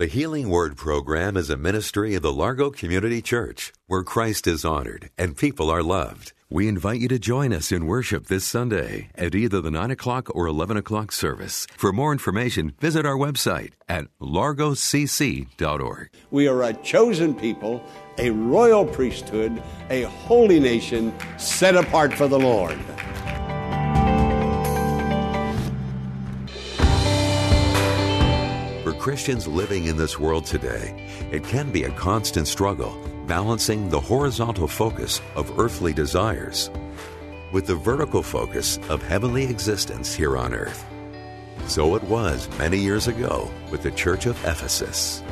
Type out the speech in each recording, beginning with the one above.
The Healing Word program is a ministry of the Largo Community Church where Christ is honored and people are loved. We invite you to join us in worship this Sunday at either the 9 o'clock or 11 o'clock service. For more information, visit our website at largocc.org. We are a chosen people, a royal priesthood, a holy nation set apart for the Lord. Christians living in this world today, it can be a constant struggle balancing the horizontal focus of earthly desires with the vertical focus of heavenly existence here on earth. So it was many years ago with the Church of Ephesus.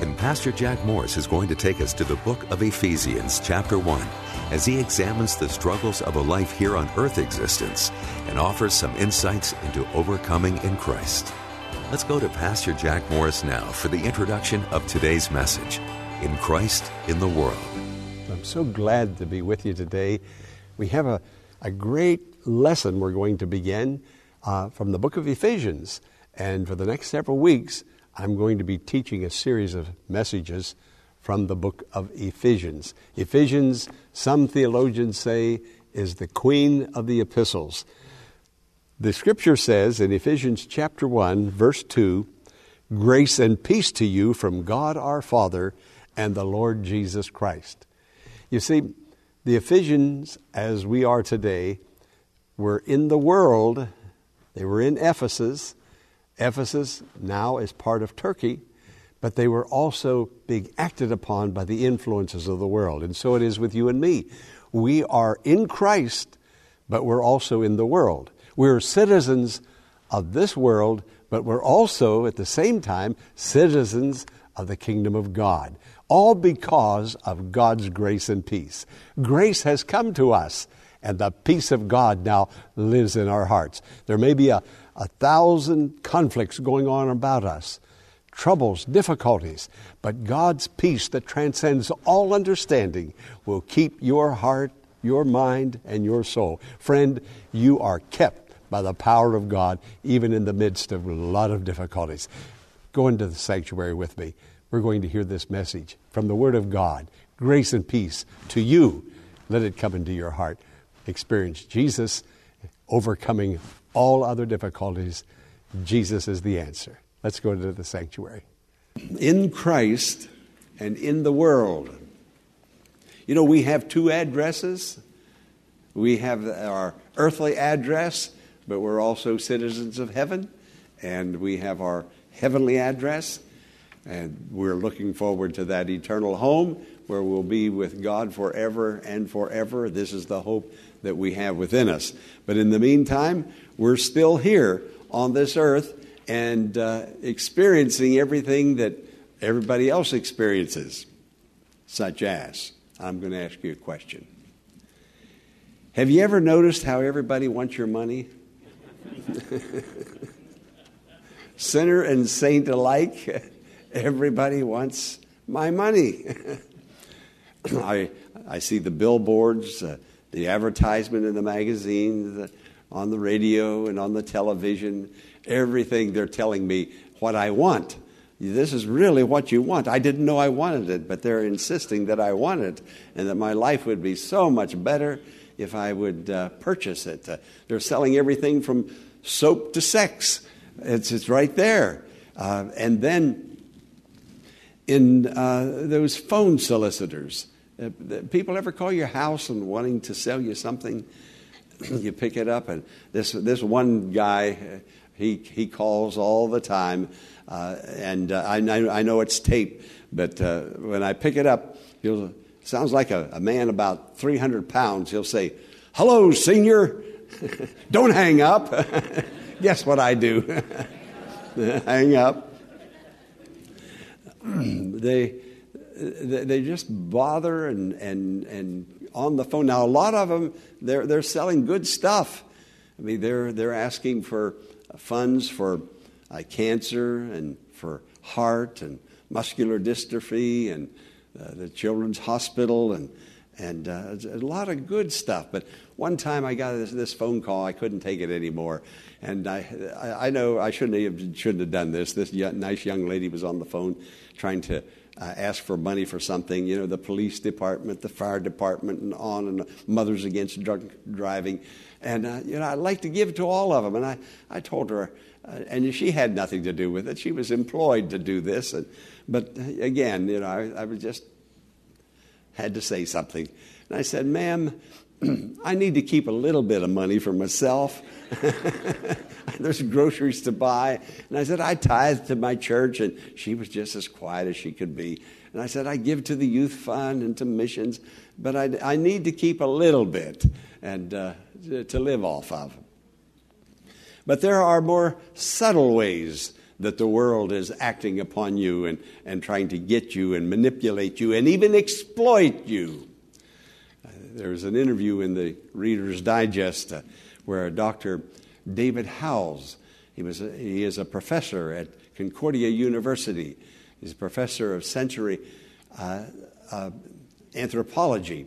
And Pastor Jack Morris is going to take us to the book of Ephesians, chapter 1, as he examines the struggles of a life here on earth existence and offers some insights into overcoming in Christ. Let's go to Pastor Jack Morris now for the introduction of today's message In Christ in the World. I'm so glad to be with you today. We have a, a great lesson we're going to begin uh, from the book of Ephesians. And for the next several weeks, I'm going to be teaching a series of messages from the book of Ephesians. Ephesians, some theologians say, is the queen of the epistles. The scripture says in Ephesians chapter 1, verse 2, grace and peace to you from God our Father and the Lord Jesus Christ. You see, the Ephesians, as we are today, were in the world, they were in Ephesus, Ephesus now is part of Turkey, but they were also being acted upon by the influences of the world. And so it is with you and me. We are in Christ, but we're also in the world. We're citizens of this world, but we're also, at the same time, citizens of the kingdom of God. All because of God's grace and peace. Grace has come to us, and the peace of God now lives in our hearts. There may be a, a thousand conflicts going on about us, troubles, difficulties, but God's peace that transcends all understanding will keep your heart, your mind, and your soul. Friend, you are kept by the power of God, even in the midst of a lot of difficulties. Go into the sanctuary with me. We're going to hear this message from the Word of God. Grace and peace to you. Let it come into your heart. Experience Jesus overcoming all other difficulties. Jesus is the answer. Let's go to the sanctuary. In Christ and in the world. You know, we have two addresses. We have our earthly address, but we're also citizens of heaven, and we have our heavenly address. And we're looking forward to that eternal home where we'll be with God forever and forever. This is the hope that we have within us. But in the meantime, we're still here on this earth and uh, experiencing everything that everybody else experiences, such as I'm going to ask you a question. Have you ever noticed how everybody wants your money? Sinner and saint alike, everybody wants my money. I, I see the billboards, uh, the advertisement in the magazine, the, on the radio, and on the television. Everything they're telling me what I want. This is really what you want. I didn't know I wanted it, but they're insisting that I want it and that my life would be so much better if I would uh, purchase it. Uh, they're selling everything from soap to sex. It's, it's right there. Uh, and then in uh, those phone solicitors, uh, people ever call your house and wanting to sell you something? you pick it up, and this, this one guy, uh, he, he calls all the time. And I, I, know it's tape, but when I pick it up, he'll sounds like a, a man about 300 pounds. He'll say, "Hello, senior. Don't hang up." Guess what I do? hang up. they, they just bother and, and, and on the phone. Now, a lot of them, they're, they're selling good stuff. I mean, they're, they're asking for funds for uh, cancer and for heart and muscular dystrophy and the Children's Hospital and, and uh, a lot of good stuff. But one time I got this, this, phone call, I couldn't take it anymore. And I, I, I know I shouldn't have, shouldn't have done this. This young, nice young lady was on the phone trying to uh, ask for money for something, you know, the police department, the fire department, and on, and Mothers Against Drunk Driving. And, uh, you know, I'd like to give it to all of them. And I, I told her, uh, and she had nothing to do with it. She was employed to do this. And, but uh, again, you know, I, I was just had to say something. And I said, ma'am, I need to keep a little bit of money for myself. There's groceries to buy. And I said, I tithe to my church. And she was just as quiet as she could be. And I said, I give to the youth fund and to missions, but I, I need to keep a little bit and uh, to live off of. But there are more subtle ways that the world is acting upon you and, and trying to get you and manipulate you and even exploit you. Uh, there was an interview in the Reader's Digest uh, where Dr. David Howells, he, was a, he is a professor at Concordia University. He's a professor of sensory uh, uh anthropology.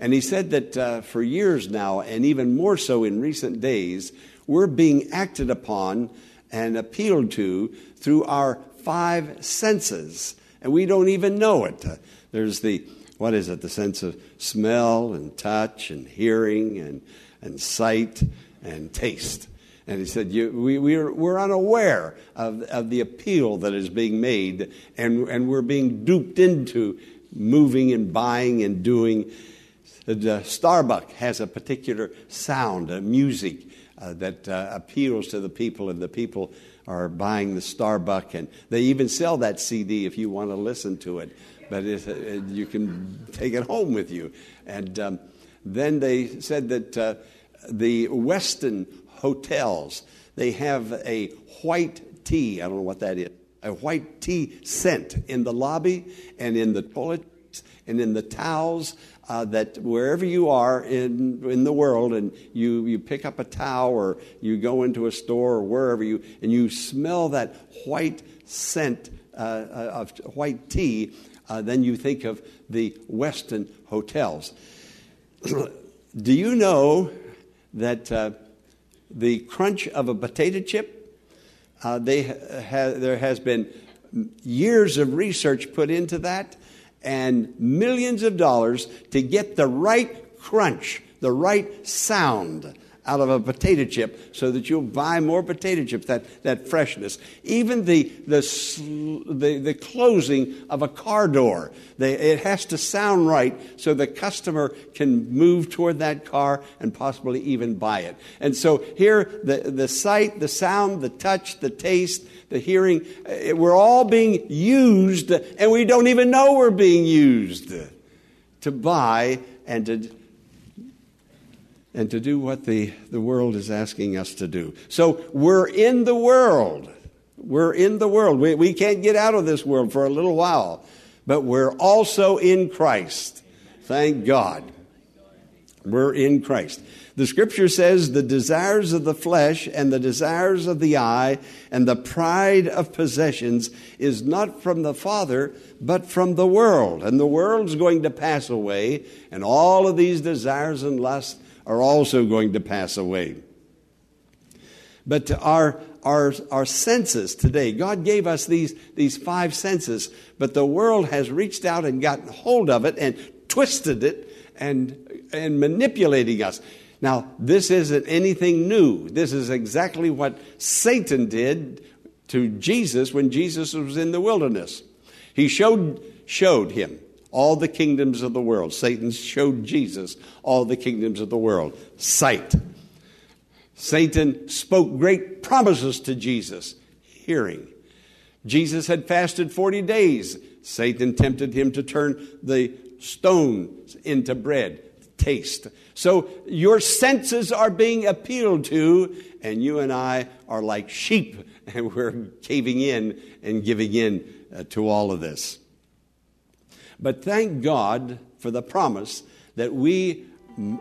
And he said that uh, for years now, and even more so in recent days, we're being acted upon and appealed to through our five senses, and we don't even know it. Uh, there's the, what is it, the sense of smell and touch and hearing and, and sight and taste. And he said, you, we, we're, we're unaware of, of the appeal that is being made, and, and we're being duped into moving and buying and doing. The Starbucks has a particular sound, a music uh, that uh, appeals to the people, and the people are buying the Starbucks, and they even sell that CD if you want to listen to it. But it, it, you can take it home with you. And um, then they said that uh, the Westin hotels they have a white tea. I don't know what that is. A white tea scent in the lobby and in the and in the towels uh, that wherever you are in, in the world and you, you pick up a towel or you go into a store or wherever you, and you smell that white scent uh, uh of white tea, uh, then you think of the Westin hotels. Do you know that uh, the crunch of a potato chip, uh, they ha- there has been years of research put into that and millions of dollars to get the right crunch, the right sound out of a potato chip so that you'll buy more potato chips, that, that freshness. Even the, the, the, the closing of a car door, they, it has to sound right so the customer can move toward that car and possibly even buy it. And so here, the, the sight, the sound, the touch, the taste, the hearing, eh, we're all being used, and we don't even know we're being used to buy and to and to do what the, the world is asking us to do. So we're in the world. We're in the world. We, we can't get out of this world for a little while, but we're also in Christ. Thank God. We're in Christ. The scripture says the desires of the flesh and the desires of the eye and the pride of possessions is not from the Father, but from the world. And the world's going to pass away, and all of these desires and lusts are also going to pass away. But our, our, our senses today, God gave us these, these five senses, but the world has reached out and gotten hold of it and twisted it and, and manipulating us. Now, this isn't anything new. This is exactly what Satan did to Jesus when Jesus was in the wilderness. He showed, showed him all the kingdoms of the world. Satan showed Jesus all the kingdoms of the world. Sight. Satan spoke great promises to Jesus. Hearing. Jesus had fasted 40 days. Satan tempted him to turn the stones into bread. Taste. So your senses are being appealed to, and you and I are like sheep, and we're caving in and giving in uh, to all of this. But thank God for the promise that we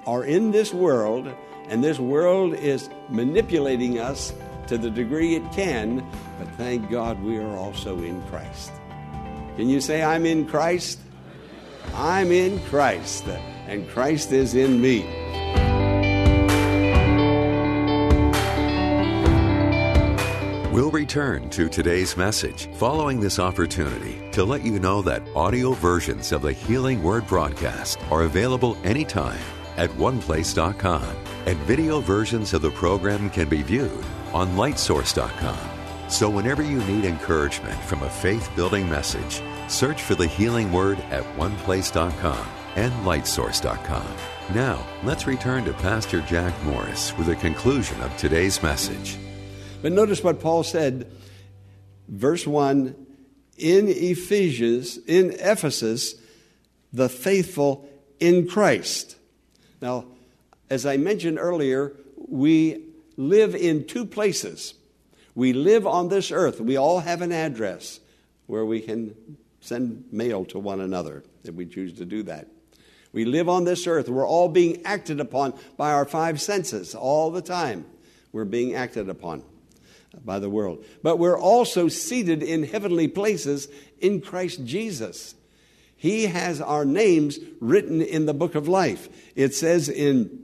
are in this world and this world is manipulating us to the degree it can, but thank God we are also in Christ. Can you say, I'm in Christ? I'm in Christ, and Christ is in me. We'll return to today's message following this opportunity to let you know that audio versions of the Healing Word broadcast are available anytime at oneplace.com, and video versions of the program can be viewed on lightsource.com. So whenever you need encouragement from a faith building message, search for the Healing Word at oneplace.com and lightsource.com. Now, let's return to Pastor Jack Morris with a conclusion of today's message. But notice what Paul said, verse 1 in Ephesians, in Ephesus, the faithful in Christ. Now, as I mentioned earlier, we live in two places. We live on this earth. We all have an address where we can send mail to one another if we choose to do that. We live on this earth. We're all being acted upon by our five senses all the time. We're being acted upon by the world. But we're also seated in heavenly places in Christ Jesus. He has our names written in the book of life. It says in,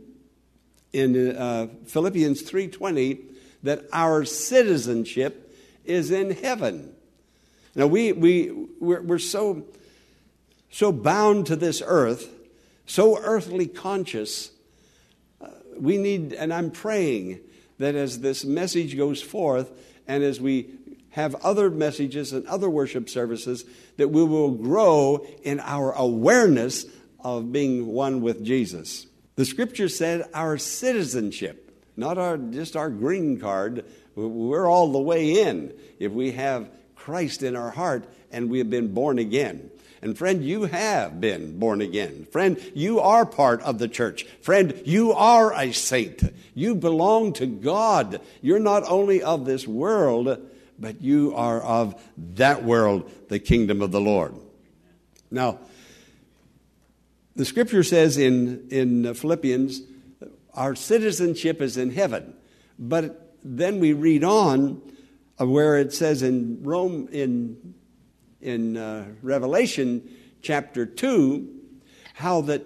in uh, Philippians 3.20 that our citizenship is in heaven. Now, we, we, we're, we're so, so bound to this earth, so earthly conscious. Uh, we need, and I'm praying that as this message goes forth and as we have other messages and other worship services, that we will grow in our awareness of being one with Jesus. The scripture said our citizenship, not our, just our green card, we're all the way in if we have Christ in our heart and we have been born again. And friend, you have been born again. Friend, you are part of the church. Friend, you are a saint. You belong to God. You're not only of this world, but you are of that world, the kingdom of the Lord. Now, the scripture says in, in Philippians, our citizenship is in heaven. But then we read on where it says in Rome, in in uh, Revelation chapter 2 how that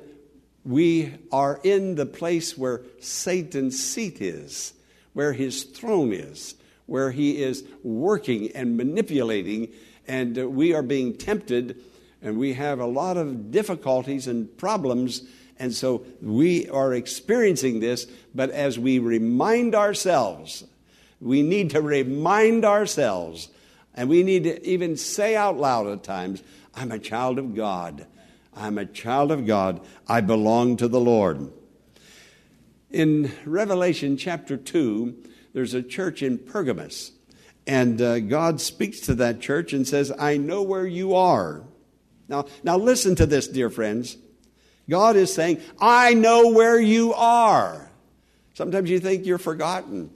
we are in the place where Satan's seat is, where his throne is, where he is working and manipulating, and uh, we are being tempted, and we have a lot of difficulties and problems. And so we are experiencing this, but as we remind ourselves, we need to remind ourselves and we need to even say out loud at times, I'm a child of God. I'm a child of God. I belong to the Lord. In Revelation chapter 2, there's a church in Pergamos. And uh, God speaks to that church and says, I know where you are. Now, now listen to this, dear friends. God is saying, I know where you are. Sometimes you think you're forgotten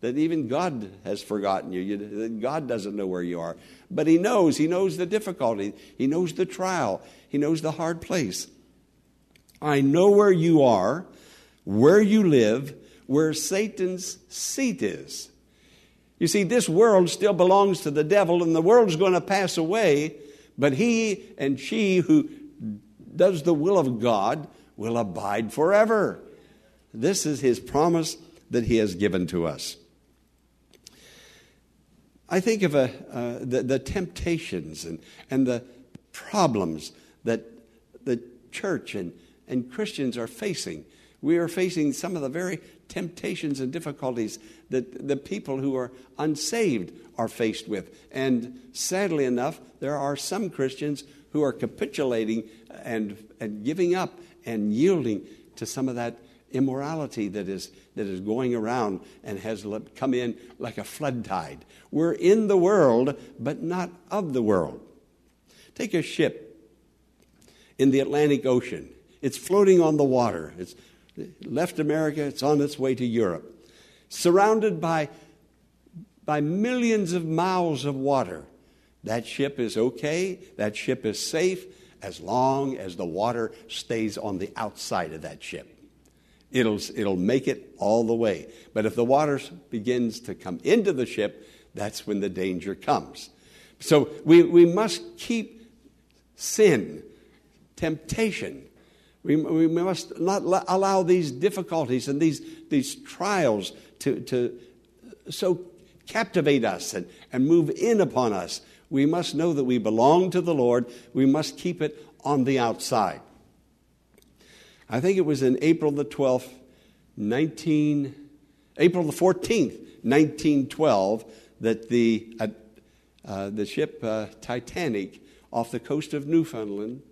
that even God has forgotten you. you. God doesn't know where you are. But He knows. He knows the difficulty. He knows the trial. He knows the hard place. I know where you are, where you live, where Satan's seat is. You see, this world still belongs to the devil, and the world's going to pass away, but he and she who does the will of God will abide forever. This is his promise that he has given to us. I think of a, uh, the, the temptations and, and the problems that the church and, and Christians are facing. We are facing some of the very temptations and difficulties that the people who are unsaved are faced with. And sadly enough, there are some Christians who are capitulating and, and giving up and yielding to some of that immorality that is, that is going around and has come in like a flood tide. We're in the world, but not of the world. Take a ship in the Atlantic Ocean. It's floating on the water. It's left America, it's on its way to Europe. Surrounded by, by millions of miles of water. That ship is okay, that ship is safe, as long as the water stays on the outside of that ship. It'll, it'll make it all the way. But if the water begins to come into the ship, that's when the danger comes. So we, we must keep sin, temptation. We, we must not allow these difficulties and these, these trials to, to so captivate us and, and move in upon us. We must know that we belong to the Lord. We must keep it on the outside. I think it was in April the 12th, 19, April the 14th, 1912, that the, uh, uh, the ship uh, Titanic off the coast of Newfoundland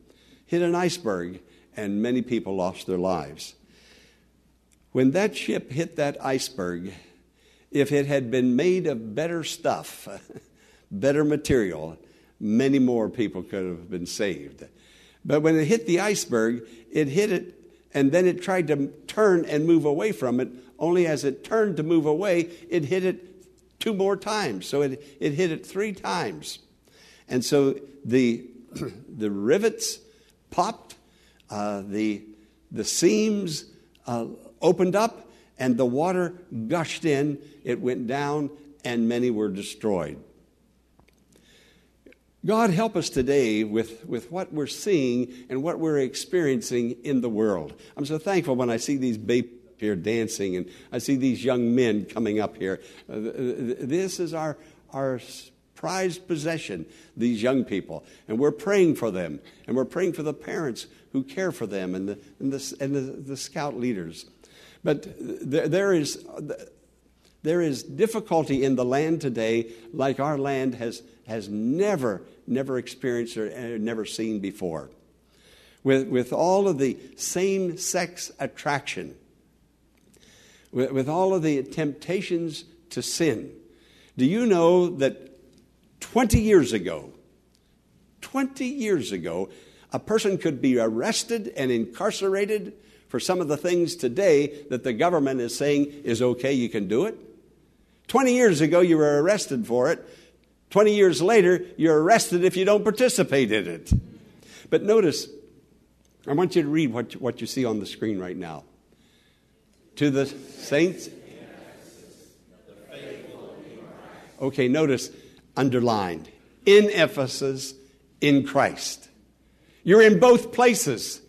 hit an iceberg and many people lost their lives. When that ship hit that iceberg, if it had been made of better stuff, better material, many more people could have been saved. But when it hit the iceberg, it hit it and then it tried to turn and move away from it. Only as it turned to move away, it hit it two more times. So it, it hit it three times. And so the, the rivets popped, uh, the, the seams uh, opened up, and the water gushed in. It went down, and many were destroyed. God, help us today with, with what we're seeing and what we're experiencing in the world. I'm so thankful when I see these babies here dancing and I see these young men coming up here. Uh, this is our, our prized possession, these young people. And we're praying for them. And we're praying for the parents who care for them and the, and the, and the, the scout leaders. But there, there is there is difficulty in the land today like our land has, has never, never experienced or never seen before. With, with all of the same sex attraction, with, with all of the temptations to sin. Do you know that 20 years ago, 20 years ago, a person could be arrested and incarcerated for some of the things today that the government is saying is okay, you can do it? 20 years ago, you were arrested for it. 20 years later, you're arrested if you don't participate in it. But notice, I want you to read what, what you see on the screen right now. To the saints. Okay, notice underlined in Ephesus, in Christ. You're in both places.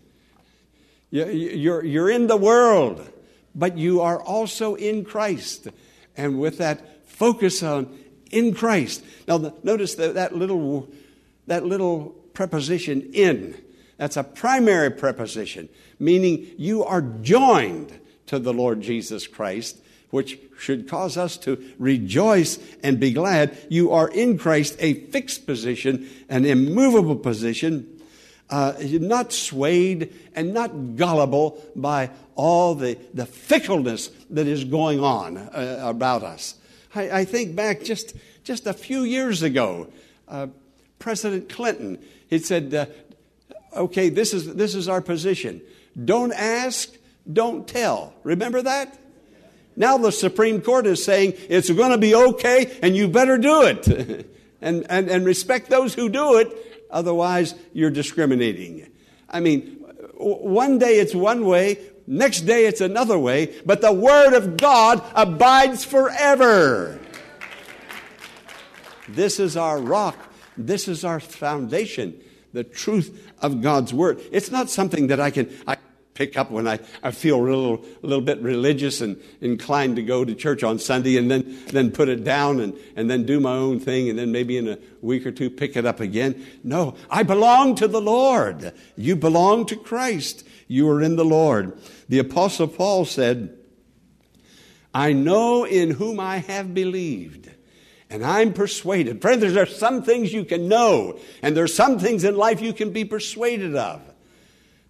You're, you're in the world, but you are also in Christ and with that focus on in Christ. Now, the, notice that, that little that little preposition in. That's a primary preposition, meaning you are joined to the Lord Jesus Christ, which should cause us to rejoice and be glad. You are in Christ, a fixed position, an immovable position, uh, not swayed and not gullible by all the, the fickleness that is going on uh, about us. I, I, think back just, just a few years ago, uh, President Clinton, he said, uh, okay, this is, this is our position. Don't ask, don't tell. Remember that? Now the Supreme Court is saying it's going to be okay and you better do it. and, and, and respect those who do it Otherwise, you're discriminating. I mean, one day it's one way, next day it's another way, but the Word of God abides forever. This is our rock. This is our foundation, the truth of God's Word. It's not something that I can, I pick up when I, I feel a little, a little bit religious and inclined to go to church on Sunday and then, then put it down and, and then do my own thing and then maybe in a week or two pick it up again. No, I belong to the Lord. You belong to Christ. You are in the Lord. The Apostle Paul said, I know in whom I have believed. And I'm persuaded. Friends, there are some things you can know, and there are some things in life you can be persuaded of.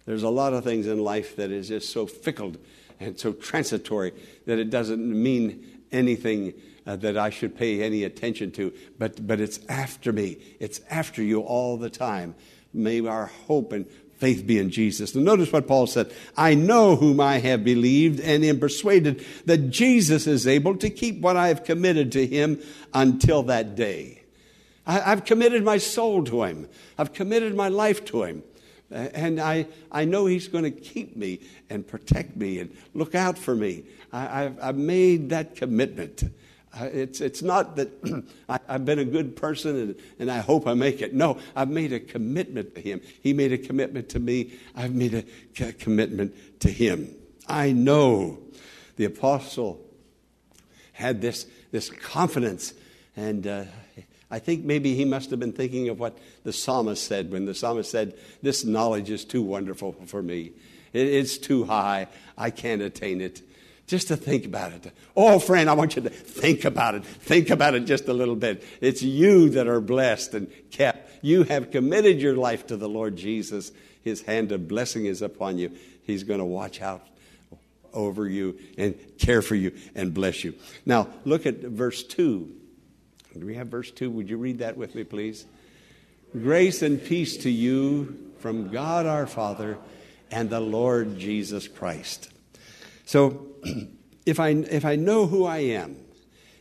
There's a lot of things in life that is just so fickle and so transitory that it doesn't mean anything uh, that I should pay any attention to. But, but it's after me, it's after you all the time. May our hope and faith be in Jesus. And notice what Paul said I know whom I have believed and am persuaded that Jesus is able to keep what I have committed to him until that day. I, I've committed my soul to him, I've committed my life to him. And I, I know He's going to keep me and protect me and look out for me. I, have I've made that commitment. It's, it's not that I, have been a good person and, and I hope I make it. No, I've made a commitment to Him. He made a commitment to me. I've made a commitment to Him. I know the apostle had this, this confidence and uh, I think maybe he must have been thinking of what the psalmist said when the psalmist said, This knowledge is too wonderful for me. it's too high. I can't attain it. Just to think about it. Oh, friend, I want you to think about it. Think about it just a little bit. It's you that are blessed and kept. You have committed your life to the Lord Jesus. His hand of blessing is upon you. He's going to watch out over you and care for you and bless you. Now, look at verse 2. Do we have verse 2? Would you read that with me, please? Grace and peace to you from God our Father and the Lord Jesus Christ. So, if I, if I know who I am,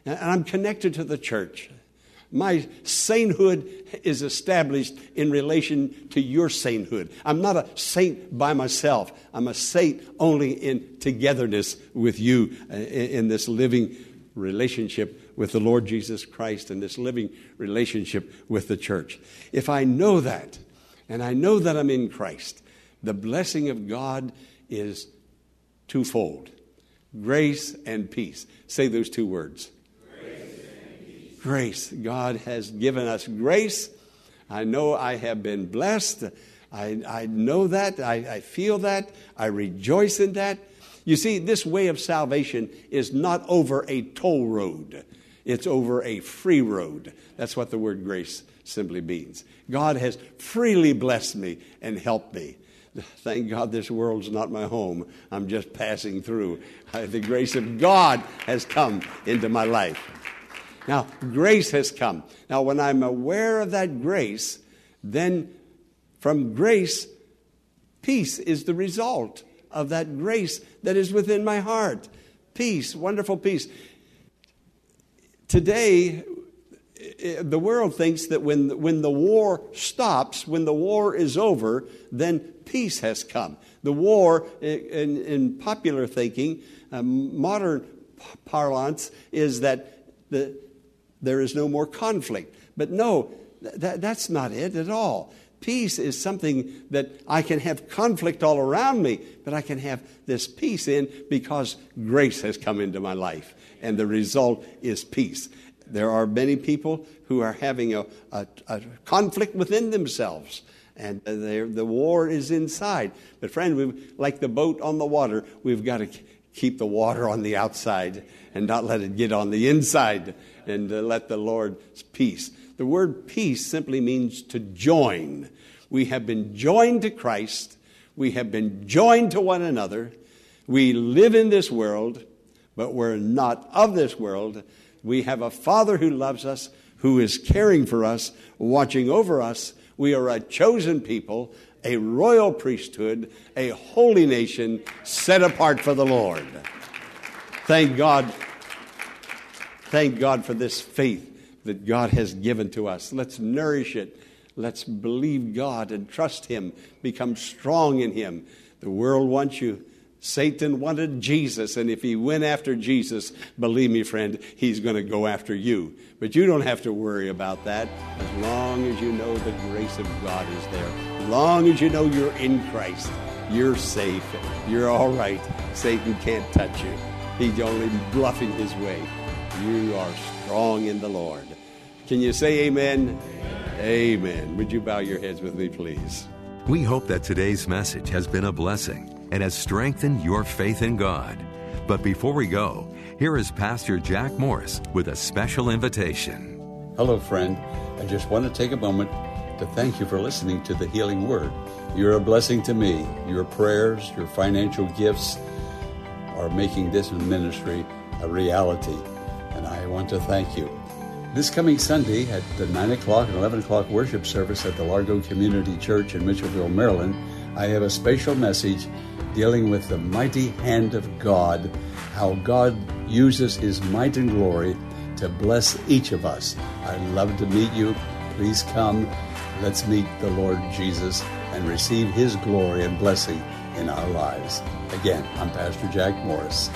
and I'm connected to the church, my sainthood is established in relation to your sainthood. I'm not a saint by myself. I'm a saint only in togetherness with you uh, in this living relationship with the Lord Jesus Christ and this living relationship with the church. If I know that, and I know that I'm in Christ, the blessing of God is twofold grace and peace. Say those two words. Grace. God has given us grace. I know I have been blessed. I, I know that. I, I feel that. I rejoice in that. You see, this way of salvation is not over a toll road, it's over a free road. That's what the word grace simply means. God has freely blessed me and helped me. Thank God this world's not my home. I'm just passing through. The grace of God has come into my life. Now, grace has come. Now, when I'm aware of that grace, then from grace, peace is the result of that grace that is within my heart. Peace, wonderful peace. Today, the world thinks that when, when the war stops, when the war is over, then peace has come. The war, in, in popular thinking, uh, modern parlance, is that the, there is no more conflict. But no, that, that's not it at all. Peace is something that I can have conflict all around me, but I can have this peace in because grace has come into my life. And the result is peace. There are many people who are having a, a, a conflict within themselves, and the war is inside. But, friend, we, like the boat on the water, we've got to keep the water on the outside and not let it get on the inside and uh, let the Lord's peace the word peace simply means to join. We have been joined to Christ. We have been joined to one another. We live in this world, but we're not of this world. We have a Father who loves us, who is caring for us, watching over us. We are a chosen people, a royal priesthood, a holy nation set apart for the Lord. Thank God. Thank God for this faith that God has given to us. Let's nourish it. Let's believe God and trust Him, become strong in Him. The world wants you. Satan wanted Jesus, and if he went after Jesus, believe me, friend, he's going to go after you. But you don't have to worry about that as long as you know the grace of God is there. As long as you know you're in Christ, you're safe. You're all right. Satan can't touch you. He's only bluffing his way. You are strong in the Lord. Can you say amen? amen? Amen. Would you bow your heads with me, please? We hope that today's message has been a blessing and has strengthened your faith in God. But before we go, here is Pastor Jack Morris with a special invitation. Hello, friend. I just want to take a moment to thank you for listening to the Healing Word. You're a blessing to me. Your prayers, your financial gifts are making this ministry a reality, and I want to thank you. This coming Sunday at the 9 o'clock and 11 o'clock worship service at the Largo Community Church in Mitchellville, Maryland, I have a special message dealing with the mighty hand of God, how God uses His might and glory to bless each of us. I'd love to meet you. Please come Let's meet the Lord Jesus and receive his glory and blessing in our lives. Again, I'm Pastor Jack Morris.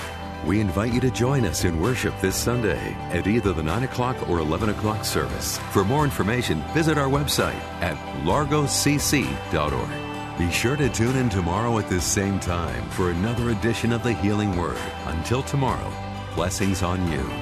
We invite you to join us in worship this Sunday at either the 9 o'clock or 11 o'clock service. For more information, visit our website at largocc.org. Be sure to tune in tomorrow at this same time for another edition of the Healing Word. Until tomorrow, blessings on you.